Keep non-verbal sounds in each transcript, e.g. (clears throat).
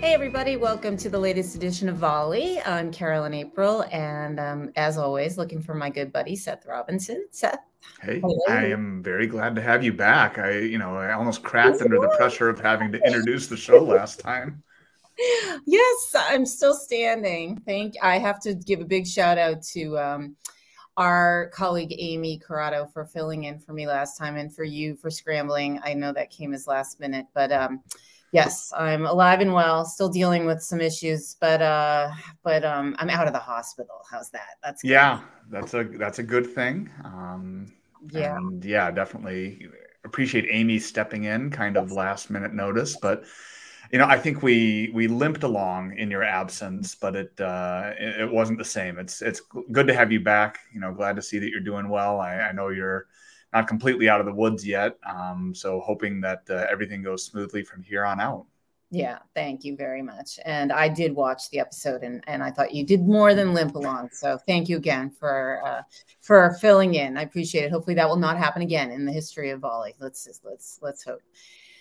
Hey, everybody, welcome to the latest edition of Volley. I'm Carolyn April, and um, as always, looking for my good buddy Seth Robinson. Seth. Hey, hello. I am very glad to have you back. I, you know, I almost cracked under the pressure of having to (laughs) introduce the show last time. Yes, I'm still standing. Thank. I have to give a big shout out to um, our colleague Amy Carrado for filling in for me last time, and for you for scrambling. I know that came as last minute, but um, yes, I'm alive and well, still dealing with some issues, but uh, but um, I'm out of the hospital. How's that? That's good. yeah, that's a that's a good thing. Um, yeah, and yeah, definitely appreciate Amy stepping in, kind of last minute notice, but you know, I think we we limped along in your absence, but it uh, it, it wasn't the same. It's it's good to have you back. You know, glad to see that you're doing well. I, I know you're not completely out of the woods yet. Um, so hoping that uh, everything goes smoothly from here on out. Yeah, thank you very much. And I did watch the episode, and, and I thought you did more than limp along. So thank you again for uh, for filling in. I appreciate it. Hopefully that will not happen again in the history of volley. Let's just, let's let's hope.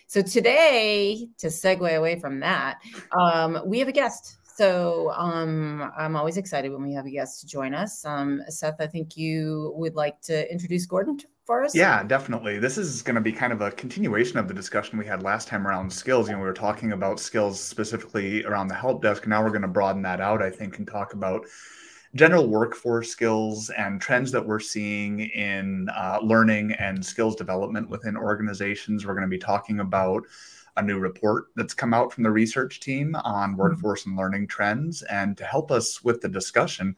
So today, to segue away from that, um, we have a guest. So um, I'm always excited when we have a guest to join us. Um, Seth, I think you would like to introduce Gordon for us? Yeah, definitely. This is going to be kind of a continuation of the discussion we had last time around skills. You know, we were talking about skills specifically around the help desk. Now we're going to broaden that out, I think, and talk about general workforce skills and trends that we're seeing in uh, learning and skills development within organizations. We're going to be talking about a new report that's come out from the research team on mm-hmm. workforce and learning trends. And to help us with the discussion,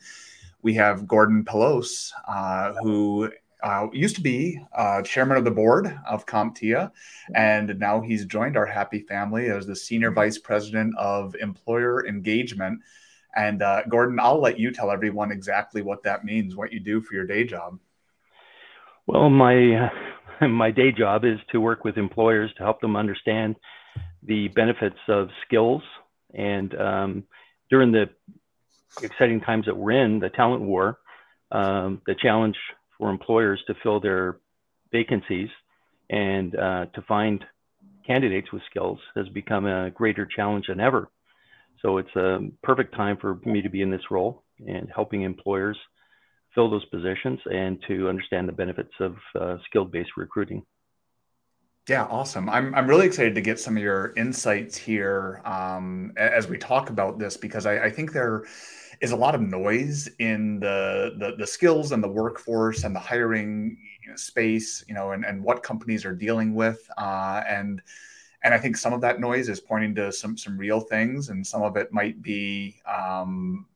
we have Gordon Pelosse, uh, who uh, used to be uh, chairman of the board of CompTIA, and now he's joined our happy family as the senior vice president of employer engagement. And uh, Gordon, I'll let you tell everyone exactly what that means, what you do for your day job. Well, my (laughs) my day job is to work with employers to help them understand the benefits of skills. And um, during the exciting times that we're in, the talent war, um, the challenge for employers to fill their vacancies and uh, to find candidates with skills has become a greater challenge than ever. So it's a perfect time for me to be in this role and helping employers fill those positions and to understand the benefits of uh, skilled-based recruiting. Yeah, awesome. I'm, I'm really excited to get some of your insights here um, as we talk about this because I, I think there is a lot of noise in the, the, the skills and the workforce and the hiring space, you know, and, and what companies are dealing with. Uh, and and I think some of that noise is pointing to some some real things, and some of it might be um,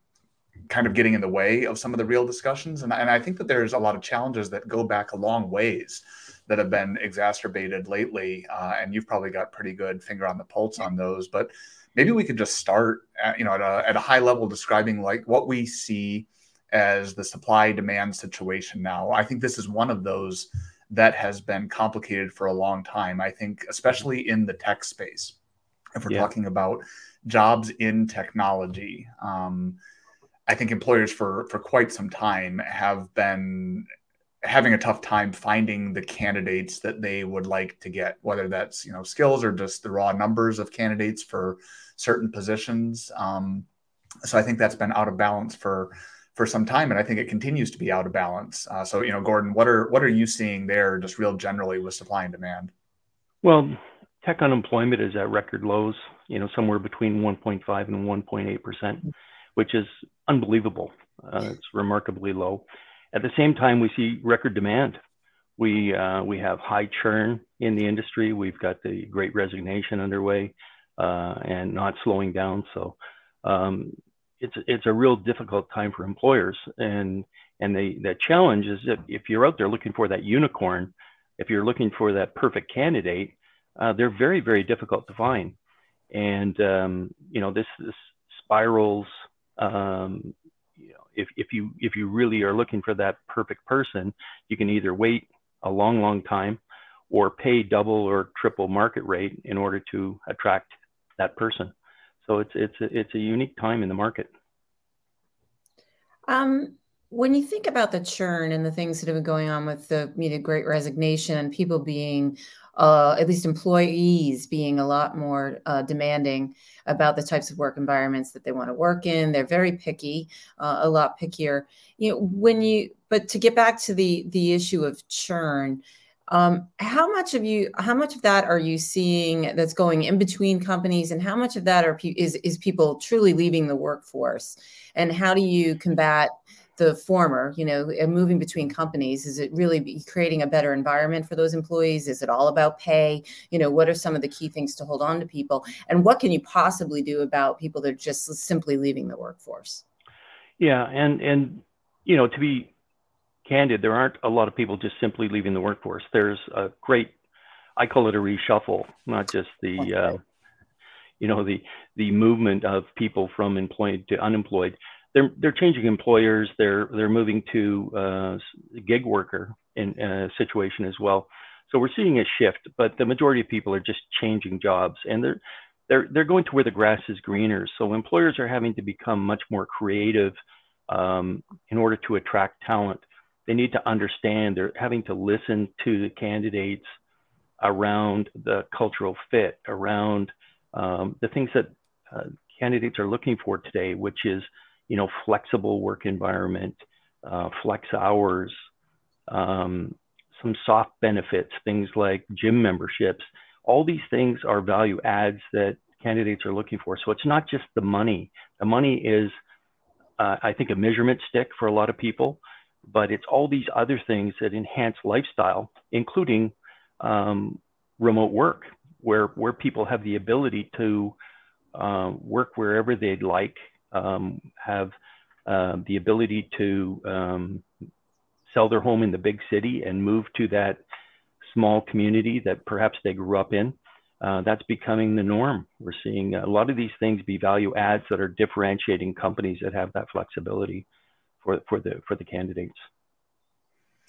kind of getting in the way of some of the real discussions. And, and I think that there's a lot of challenges that go back a long ways that have been exacerbated lately. Uh, and you've probably got pretty good finger on the pulse on those. But maybe we could just start, at, you know, at a, at a high level describing like what we see as the supply demand situation now. I think this is one of those that has been complicated for a long time. I think, especially in the tech space, if we're yeah. talking about jobs in technology. Um, I think employers for for quite some time have been having a tough time finding the candidates that they would like to get, whether that's you know skills or just the raw numbers of candidates for certain positions. Um, so I think that's been out of balance for for some time, and I think it continues to be out of balance. Uh, so you know, Gordon, what are what are you seeing there, just real generally with supply and demand? Well, tech unemployment is at record lows. You know, somewhere between 1.5 and 1.8 percent, which is unbelievable. Uh, it's remarkably low. At the same time, we see record demand. We uh, we have high churn in the industry. We've got the Great Resignation underway uh, and not slowing down. So um, it's it's a real difficult time for employers. And and the challenge is that if you're out there looking for that unicorn, if you're looking for that perfect candidate, uh, they're very very difficult to find. And um, you know this this spirals um, if, if you if you really are looking for that perfect person, you can either wait a long, long time or pay double or triple market rate in order to attract that person. So it's it's a, it's a unique time in the market. Um, when you think about the churn and the things that have been going on with the you know, great resignation and people being uh, at least employees being a lot more uh, demanding about the types of work environments that they want to work in. They're very picky, uh, a lot pickier. You know, when you but to get back to the the issue of churn, um, how much of you how much of that are you seeing that's going in between companies, and how much of that are is is people truly leaving the workforce, and how do you combat the former, you know, moving between companies? Is it really creating a better environment for those employees? Is it all about pay? You know, what are some of the key things to hold on to people? And what can you possibly do about people that are just simply leaving the workforce? Yeah, and and you know, to be candid, there aren't a lot of people just simply leaving the workforce. There's a great, I call it a reshuffle, not just the, okay. uh, you know, the the movement of people from employed to unemployed they're they're changing employers. They're they're moving to uh, gig worker in uh, situation as well. So we're seeing a shift, but the majority of people are just changing jobs, and they're they're they're going to where the grass is greener. So employers are having to become much more creative um, in order to attract talent. They need to understand. They're having to listen to the candidates around the cultural fit, around um, the things that uh, candidates are looking for today, which is you know, flexible work environment, uh, flex hours, um, some soft benefits, things like gym memberships. All these things are value adds that candidates are looking for. So it's not just the money. The money is, uh, I think, a measurement stick for a lot of people, but it's all these other things that enhance lifestyle, including um, remote work, where where people have the ability to uh, work wherever they'd like um, have uh, the ability to um, sell their home in the big city and move to that small community that perhaps they grew up in. Uh, that's becoming the norm. We're seeing a lot of these things be value adds that are differentiating companies that have that flexibility for, for the for the candidates.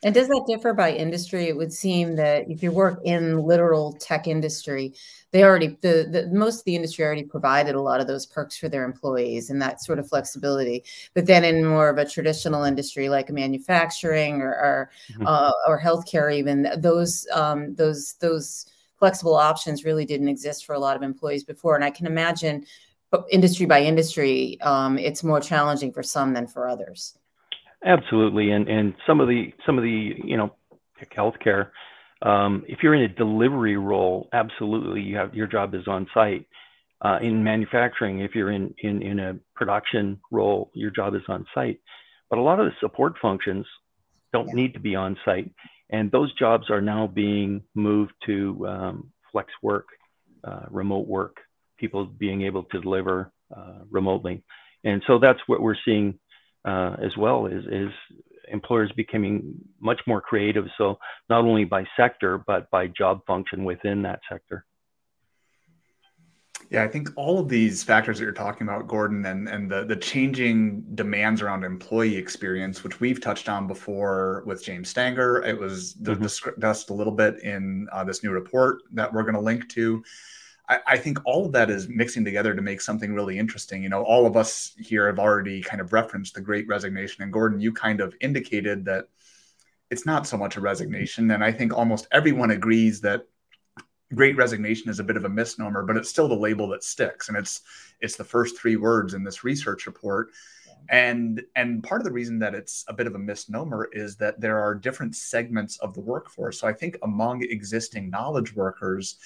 And does that differ by industry? It would seem that if you work in literal tech industry, they already the, the most of the industry already provided a lot of those perks for their employees and that sort of flexibility. But then in more of a traditional industry like manufacturing or or, mm-hmm. uh, or healthcare, even those um, those those flexible options really didn't exist for a lot of employees before. And I can imagine, industry by industry, um, it's more challenging for some than for others. Absolutely, and and some of the some of the you know healthcare. Um, if you're in a delivery role, absolutely, you have your job is on site. Uh, in manufacturing, if you're in, in in a production role, your job is on site. But a lot of the support functions don't yeah. need to be on site, and those jobs are now being moved to um, flex work, uh, remote work, people being able to deliver uh, remotely, and so that's what we're seeing uh, as well is, is employers becoming much more creative. So not only by sector, but by job function within that sector. Yeah, I think all of these factors that you're talking about, Gordon, and, and the, the changing demands around employee experience, which we've touched on before with James Stanger. It was mm-hmm. discussed a little bit in uh, this new report that we're going to link to. I, I, think all of that is mixing together to make something really interesting. You know, all of us here have already kind of referenced the great resignation. And Gordon, you kind of indicated that it's not so much a resignation. And I think almost everyone agrees that great resignation is a bit of a misnomer, but it's still the label that sticks. And it's it's the first three words in this research report. And and part of the reason that it's a bit of a misnomer is that there are different segments of the workforce. So I think among existing knowledge workers,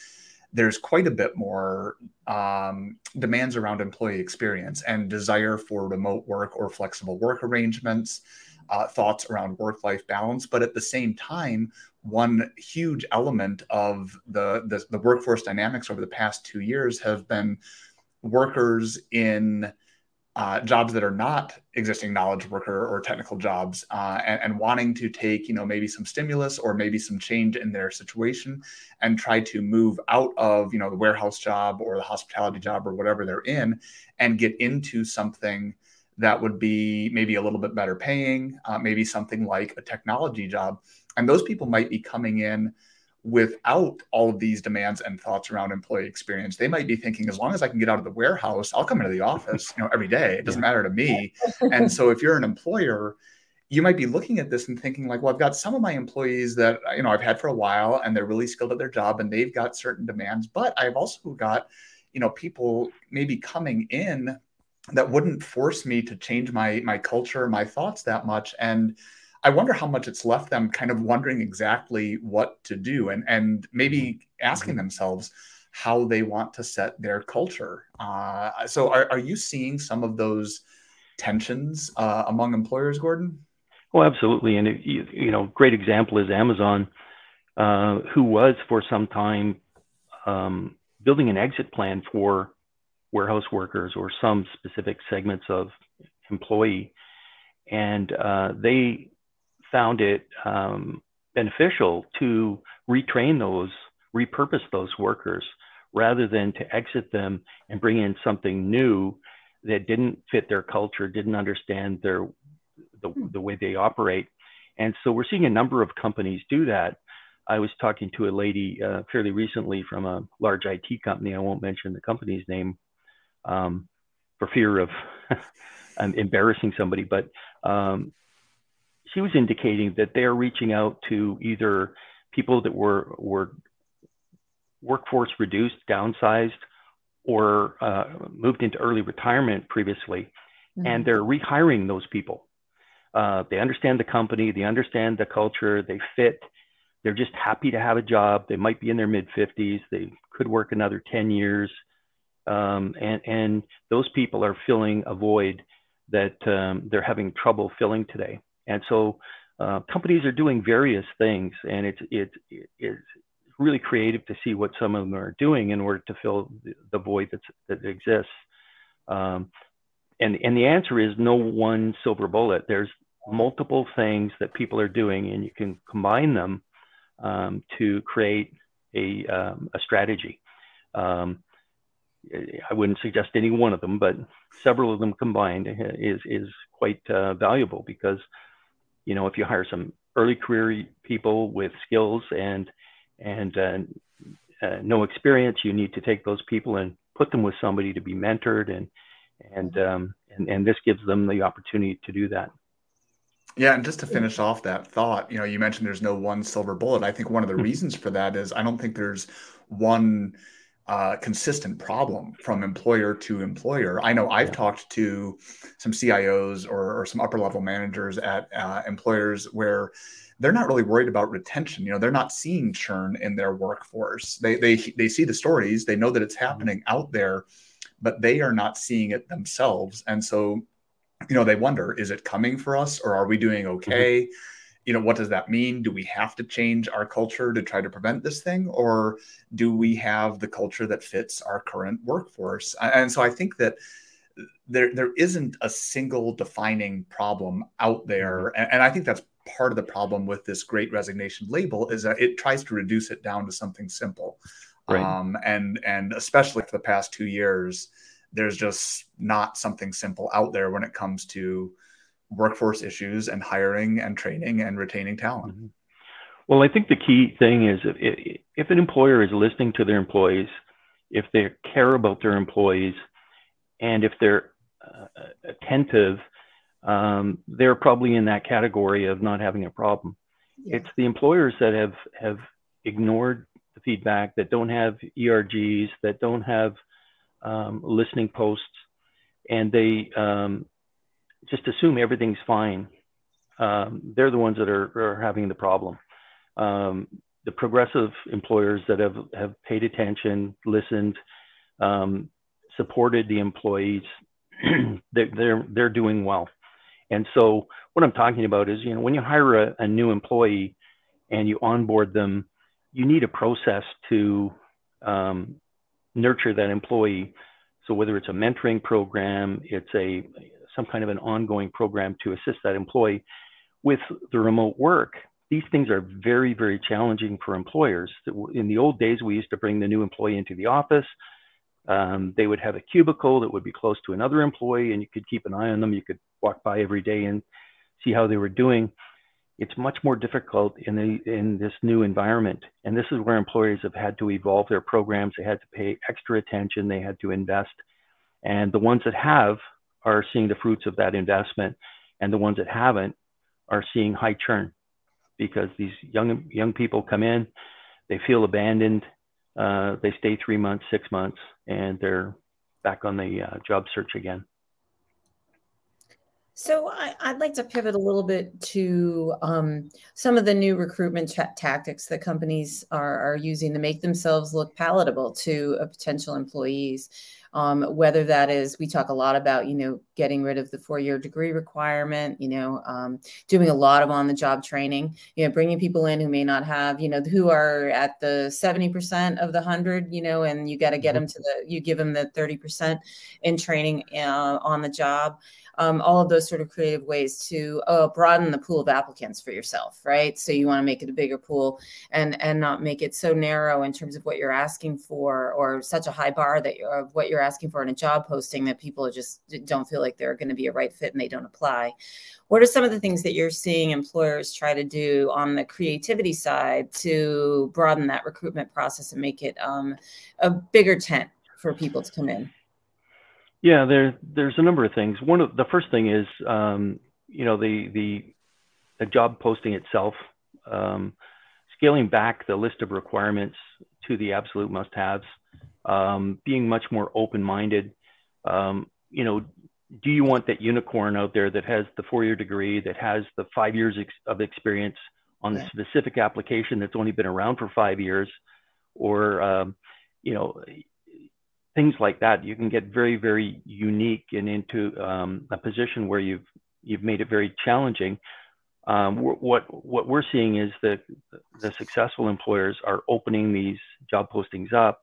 there's quite a bit more um, demands around employee experience and desire for remote work or flexible work arrangements, uh, thoughts around work life balance. But at the same time, one huge element of the, the, the workforce dynamics over the past two years have been workers in uh, jobs that are not existing knowledge worker or technical jobs uh, and, and, wanting to take you know maybe some stimulus or maybe some change in their situation and try to move out of you know the warehouse job or the hospitality job or whatever they're in and get into something that would be maybe a little bit better paying uh, maybe something like a technology job. And those people might be coming in without all of these demands and thoughts around employee experience. They might be thinking as long as i can get out of the warehouse i'll come into the office you know every day. It doesn't matter to me. And so if you're an employer you might be looking at this and thinking like well i've got some of my employees that you know i've had for a while and they're really skilled at their job and they've got certain demands but i've also got you know people maybe coming in that wouldn't force me to change my my culture my thoughts that much. And i wonder how much it's left them kind of wondering exactly what to do and and maybe asking mm-hmm. themselves how they want to set their culture. Uh, so are, are you seeing some of those tensions uh, among employers gordon? Well, absolutely, and it, you, you, know, great example is Amazon, uh, who was for some time um, building an exit plan for warehouse workers or some specific segments of employee, and uh, they found it um, beneficial to retrain those, repurpose those workers, rather than to exit them and bring in something new that didn't fit their culture, didn't understand their the, hmm. the way they operate. And so we're seeing a number of companies do that. I was talking to a lady uh, fairly recently from a large IT company. I won't mention the company's name um, for fear of (laughs) embarrassing somebody, but um, she was indicating that they're reaching out to either people that were were workforce reduced, downsized, or uh, moved into early retirement previously, mm-hmm. and they're rehiring those people. Uh, they understand the company, they understand the culture, they fit. They're just happy to have a job. They might be in their mid 50s. They could work another 10 years. Um, and, and those people are filling a void that um, they're having trouble filling today. And so uh, companies are doing various things, and it's, it's, it's really creative to see what some of them are doing in order to fill the, the void that's, that exists. Um, and and the answer is no one silver bullet. There's multiple things that people are doing, and you can combine them um, to create a um, a strategy. Um, I wouldn't suggest any one of them, but several of them combined is is quite uh, valuable because you know if you hire some early career people with skills and and uh, uh, no experience, you need to take those people and put them with somebody to be mentored and and um, and, and this gives them the opportunity to do that. Yeah, and just to finish off that thought, you know, you mentioned there's no one silver bullet. I think one of the reasons for that is I don't think there's one uh, consistent problem from employer to employer. I know I've yeah. talked to some CIOs or, or, some upper level managers at uh, employers where they're not really worried about retention. You know, they're not seeing churn in their workforce. They they they see the stories. They know that it's mm-hmm. happening out there but they are not seeing it themselves. And so, you know, they wonder, is it coming for us or are we doing mm-hmm. okay? Mm-hmm. You know, what does that mean? Do we have to change our culture to try to prevent this thing? Or do we have the culture that fits our current workforce? And so I think that there, there isn't a single defining problem out there. Mm-hmm. And, and I think that's part of the problem with this great resignation label is that it tries to reduce it down to something simple. Right. Um, and and especially for the past two years, there's just not something simple out there when it comes to workforce issues and hiring and training and retaining talent. Mm-hmm. Well, I think the key thing is if, if an employer is listening to their employees, if they care about their employees, and if they're uh, attentive, um, they're probably in that category of not having a problem. Yeah. It's the employers that have have ignored the feedback, that don't have ERGs, that don't have um, listening posts, and they um, just assume everything's fine. Um, they're the ones that are, are having the problem. Um, the progressive employers that have, have paid attention, listened, um, supported the employees, (clears throat) they're, they're, they're doing well. And so what I'm talking about is, you know, when you hire a, a new employee and you onboard them you need a process to um, nurture that employee. So whether it's a mentoring program, it's a some kind of an ongoing program to assist that employee with the remote work. These things are very, very challenging for employers. In the old days, we used to bring the new employee into the office. Um, they would have a cubicle that would be close to another employee, and you could keep an eye on them. You could walk by every day and see how they were doing it's much more difficult in the in this new environment and this is where employers have had to evolve their programs they had to pay extra attention they had to invest and the ones that have are seeing the fruits of that investment and the ones that haven't are seeing high churn because these young young people come in, they feel abandoned, uh, they stay three months, six months, and they're back on the uh, job search again. So I, would like to pivot a little bit to um, some of the new recruitment tactics that companies are, are, using to make themselves look palatable to potential employees. Um, whether that is, we talk a lot about, you know, getting rid of the four-year degree requirement, you know, um, doing a lot of on-the-job training, you know, bringing people in who may not have, you know, who are at the 70% of the 100, you know, and you got to get mm-hmm. them to the, you give them the 30% in training uh, on the job um, all of those sort of creative ways to uh, broaden the pool of applicants for yourself, right? So you want to make it a bigger pool and and not make it so narrow in terms of what you're asking for or such a high bar that you're of what you're asking for in a job posting that people just don't feel like they're going to be a right fit and they don't apply. What are some of the things that you're seeing employers try to do on the creativity side to broaden that recruitment process and make it um, a bigger tent for people to come in? Yeah, there there's a number of things. One of the first thing is um, you know the the the job posting itself, um, scaling back the list of requirements to the absolute must-haves, um, being much more open-minded. Um, you know, do you want that unicorn out there that has the four-year degree, that has the five years ex- of experience on the specific application that's only been around for five years, or um, you know, things like that, you can get very, very unique and into um, a position where you've you've made it very challenging. Um, what what we're seeing is that the successful employers are opening these job postings up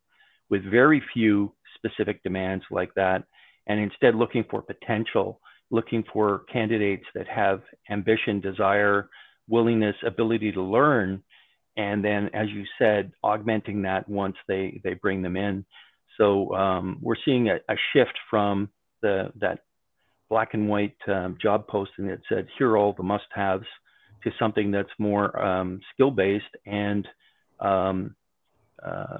with very few specific demands like that, and instead looking for potential, looking for candidates that have ambition, desire, willingness, ability to learn, and then, as you said, augmenting that once they they bring them in. So um, we're seeing a, a, shift from the that black and white um, job posting that said here are all the must-haves to something that's more um, skill-based and um, uh,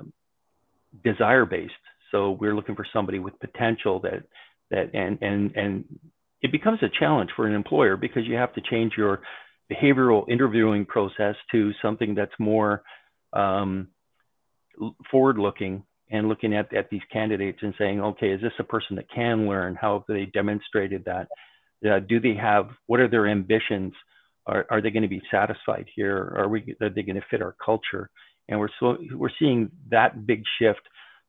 desire-based. So we're looking for somebody with potential that that and and and it becomes a challenge for an employer because you have to change your behavioral interviewing process to something that's more um, forward-looking and looking at, at these candidates and saying, okay, is this a person that can learn? How have they demonstrated that? Uh, do they have, what are their ambitions? Are, are they going to be satisfied here? Are, we, are they going to fit our culture? And we're, so, we're seeing that big shift.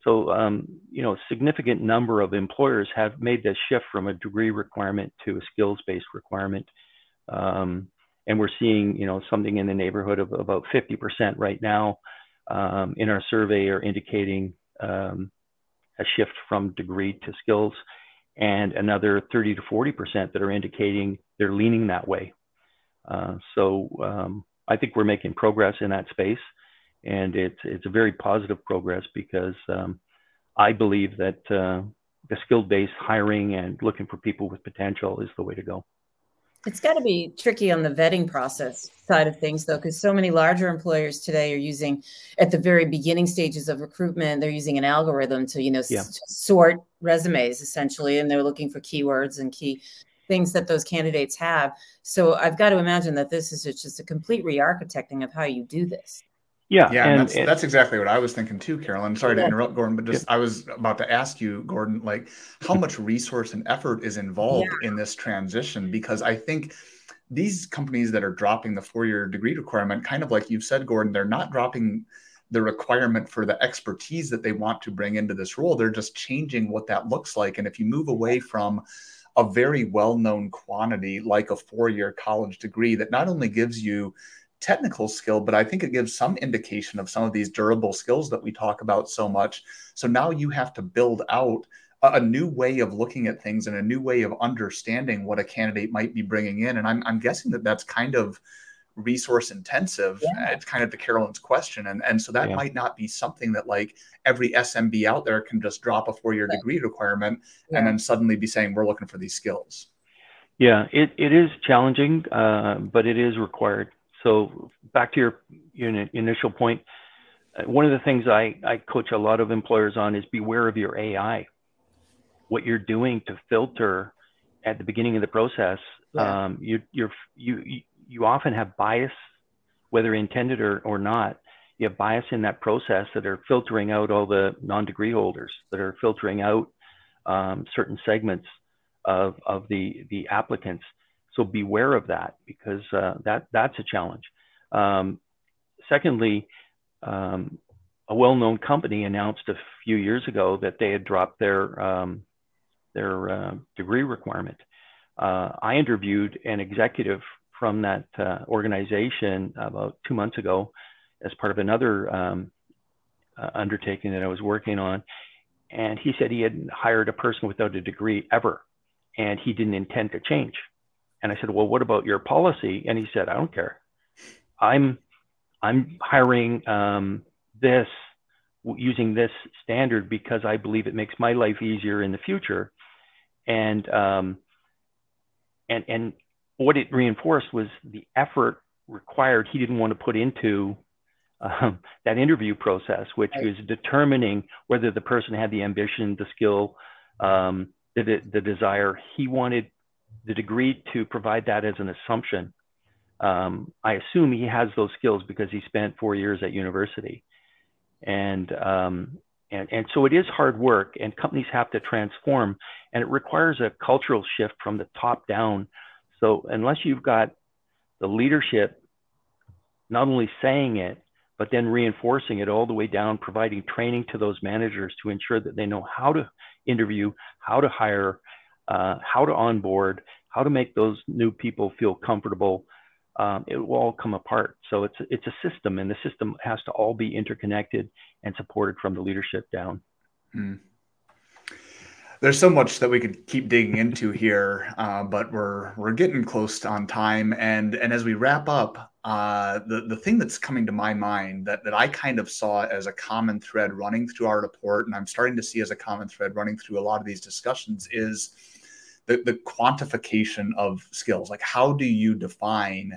So, um, you know, a significant number of employers have made this shift from a degree requirement to a skills-based requirement. Um, and we're seeing, you know, something in the neighborhood of about 50% right now um, in our survey are indicating um, a shift from degree to skills, and another 30 to 40 percent that are indicating they're leaning that way. Uh, so um, I think we're making progress in that space, and it's it's a very positive progress because um, I believe that uh, the skill-based hiring and looking for people with potential is the way to go. It's got to be tricky on the vetting process side of things, though, because so many larger employers today are using, at the very beginning stages of recruitment, they're using an algorithm to, you know, yeah. s- sort resumes essentially, and they're looking for keywords and key things that those candidates have. So I've got to imagine that this is just a complete re-architecting of how you do this. Yeah, yeah, and, and that's, that's exactly what I was thinking too, Carolyn. Sorry yeah. to interrupt, Gordon, but just yeah. I was about to ask you, Gordon, like how mm-hmm. much resource and effort is involved yeah. in this transition? Because I think these companies that are dropping the four-year degree requirement, kind of like you've said, Gordon, they're not dropping the requirement for the expertise that they want to bring into this role. They're just changing what that looks like. And if you move away from a very well-known quantity like a four-year college degree that not only gives you technical skill, but I think it gives some indication of some of these durable skills that we talk about so much. So now you have to build out a, a new way of looking at things and a new way of understanding what a candidate might be bringing in. And I'm, I'm guessing that that's kind of resource intensive. Yeah. It's kind of to Carolyn's question. And, and so that yeah. might not be something that like every SMB out there can just drop a four year right. degree requirement yeah. and then suddenly be saying, we're looking for these skills. Yeah, it, it is challenging, uh, but it is required. So back to your, your initial uh, one of the things I, I coach a lot of employers on is beware of your AI. What you're doing to filter at the beginning of the process, yeah. um, you, you're, you, you often have bias, whether intended or, or not. You have bias in that process that are filtering out all the non-degree holders, that are filtering out um, certain segments of, of the, the applicants. So beware of that because uh, that, that's a challenge. Um, secondly, um, a well-known company announced a few years ago that they had dropped their um, their uh, degree requirement. Uh, I interviewed an executive from that uh, organization about two months ago as part of another um, uh, undertaking that I was working on, and he said he hadn't hired a person without a degree ever, and he didn't intend to change. And I said, "Well, what about your policy?" And he said, "I don't care. I'm I'm hiring um, this using this standard because I believe it makes my life easier in the future. And um, and and what it reinforced was the effort required he didn't want to put into um, that interview process, which right. was determining whether the person had the ambition, the skill, um, the, the desire. He wanted the degree to provide that as an assumption. Um, I assume he has those skills because he spent four years at university and um, and and so it is hard work, and companies have to transform, and it requires a cultural shift from the top down. So unless you've got the leadership not only saying it, but then reinforcing it all the way down, providing training to those managers to ensure that they know how to interview, how to hire, uh, how to onboard, how to make those new people feel comfortable, um, it will all come apart. So it's it's a system, and the system has to all be interconnected and supported from the leadership down. Mm. There's so much that we could keep digging into (laughs) here, uh, but we're we're getting close on time. And and as we wrap up, uh, the the thing that's coming to my mind that that I kind of saw as a common thread running through our report, and I'm starting to see as a common thread running through a lot of these discussions is the, the quantification of skills like how do you define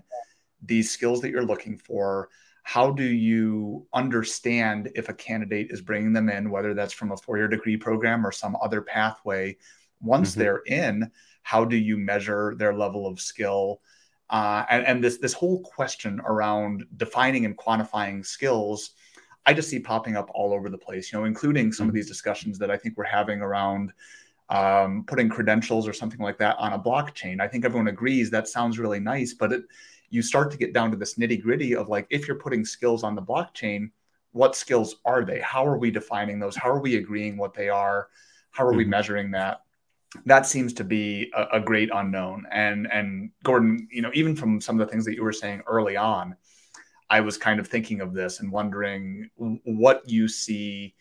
these skills that you're looking for how do you understand if a candidate is bringing them in whether that's from a four-year degree program or some other pathway once mm-hmm. they're in how do you measure their level of skill uh, and, and this this whole question around defining and quantifying skills i just see popping up all over the place you know including some mm-hmm. of these discussions that i think we're having around um, putting credentials or something like that on a blockchain. I think everyone agrees that sounds really nice, but it, you start to get down to this nitty gritty of like, if you're putting skills on the blockchain, what skills are they? How are we defining those? How are we agreeing what they are? How are mm-hmm. we measuring that? That seems to be a, a great unknown. And and Gordon, you know, even from some of the things that you were saying early on, I was kind of thinking of this and wondering what you see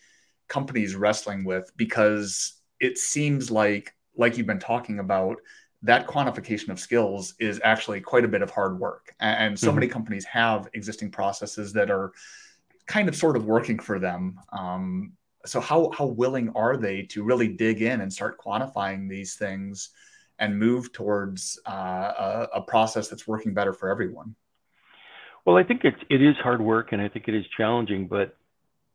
companies wrestling with because it seems like like you've been talking about that quantification of skills is actually quite a bit of hard work. And so mm-hmm. many companies have existing processes that are kind of sort of working for them. Um, so how how willing are they to really dig in and start quantifying these things and move towards uh, a, a, process that's working better for everyone? Well i think it's it is hard work and i think it is challenging but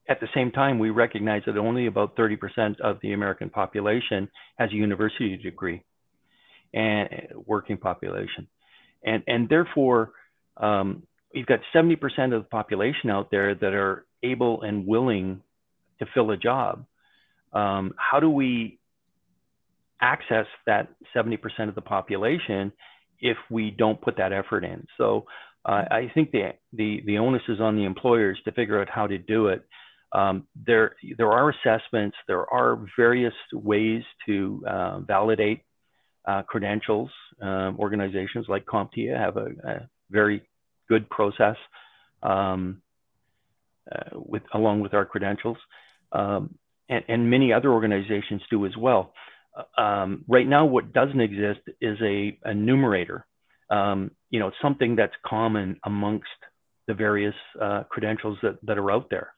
at the same time, we recognize that only about 30% of the American population has a university degree and working population. And, and therefore, um, you've got 70% of the population out there that are able and willing to fill a job. Um, how do we access that 70% of the population if we don't put that effort in? So uh, I think the, the, the onus is on the employers to figure out how to do it. Um, there, there are assessments, there are various ways to uh, validate uh, credentials. Um, organizations like CompTIA have a, a very good process um, uh, with, along with our credentials. Um, and, and, many other organizations do as well. Um, right now, what doesn't exist is a, a numerator, um, you know, something that's common amongst the various uh, credentials that, that are out there.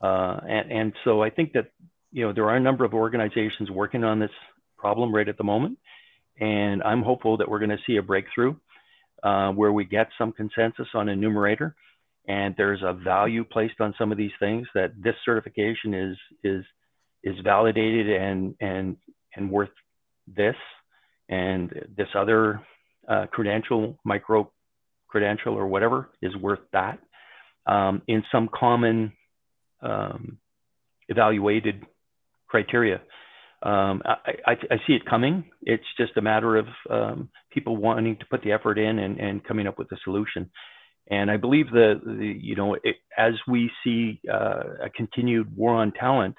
Uh, and, and so I think that, you know, there are a number of organizations working on this problem right at the moment. And I'm hopeful that we're going to see a breakthrough uh, where we get some consensus on a numerator and there's a value placed on some of these things that this certification is, is, is validated and, and, and worth this and this other uh, credential micro credential or whatever is worth that um, in some common um, evaluated criteria. Um, I, I, I, see it coming. It's just a matter of um, people wanting to put the effort in and, and coming up with a solution. And I believe that you know it, as we see uh, a continued war on talent,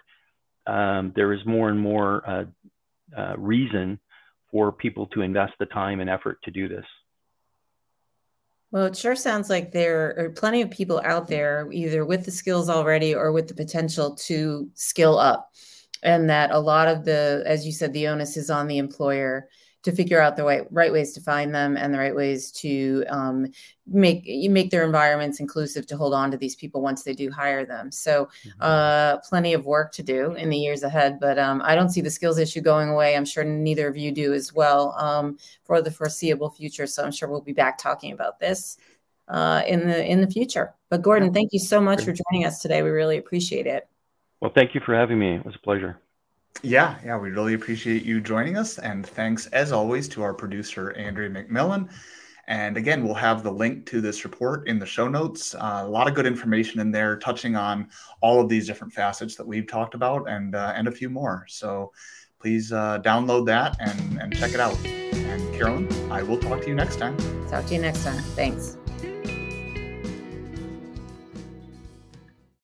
um, there is more and more uh, uh, reason for people to invest the time and effort to do this. Well, it sure sounds like there are plenty of people out there, either with the skills already or with the potential to skill up. And that a lot of the, as you said, the onus is on the employer to figure out the right, right ways to find them and the right ways to um, make you make their environments inclusive to hold on to these people once they do hire them. So, mm-hmm. uh, plenty of work to do in the years ahead. But um, I don't see the skills issue going away. I'm sure neither of you do as well um, for the foreseeable future. So I'm sure we'll be back talking about this uh, in the in the future. But Gordon, thank you so much for joining us today. We really appreciate it. Well, thank you for having me. It was a pleasure. Yeah, yeah, we really appreciate you joining us. And thanks, as always, to our producer, Andrea McMillan. And again, we'll have the link to this report in the show notes. Uh, a lot of good information in there, touching on all of these different facets that we've talked about and, uh, and a few more. So please uh, download that and, and check it out. And Carolyn, I will talk to you next time. Talk to you next time. Thanks.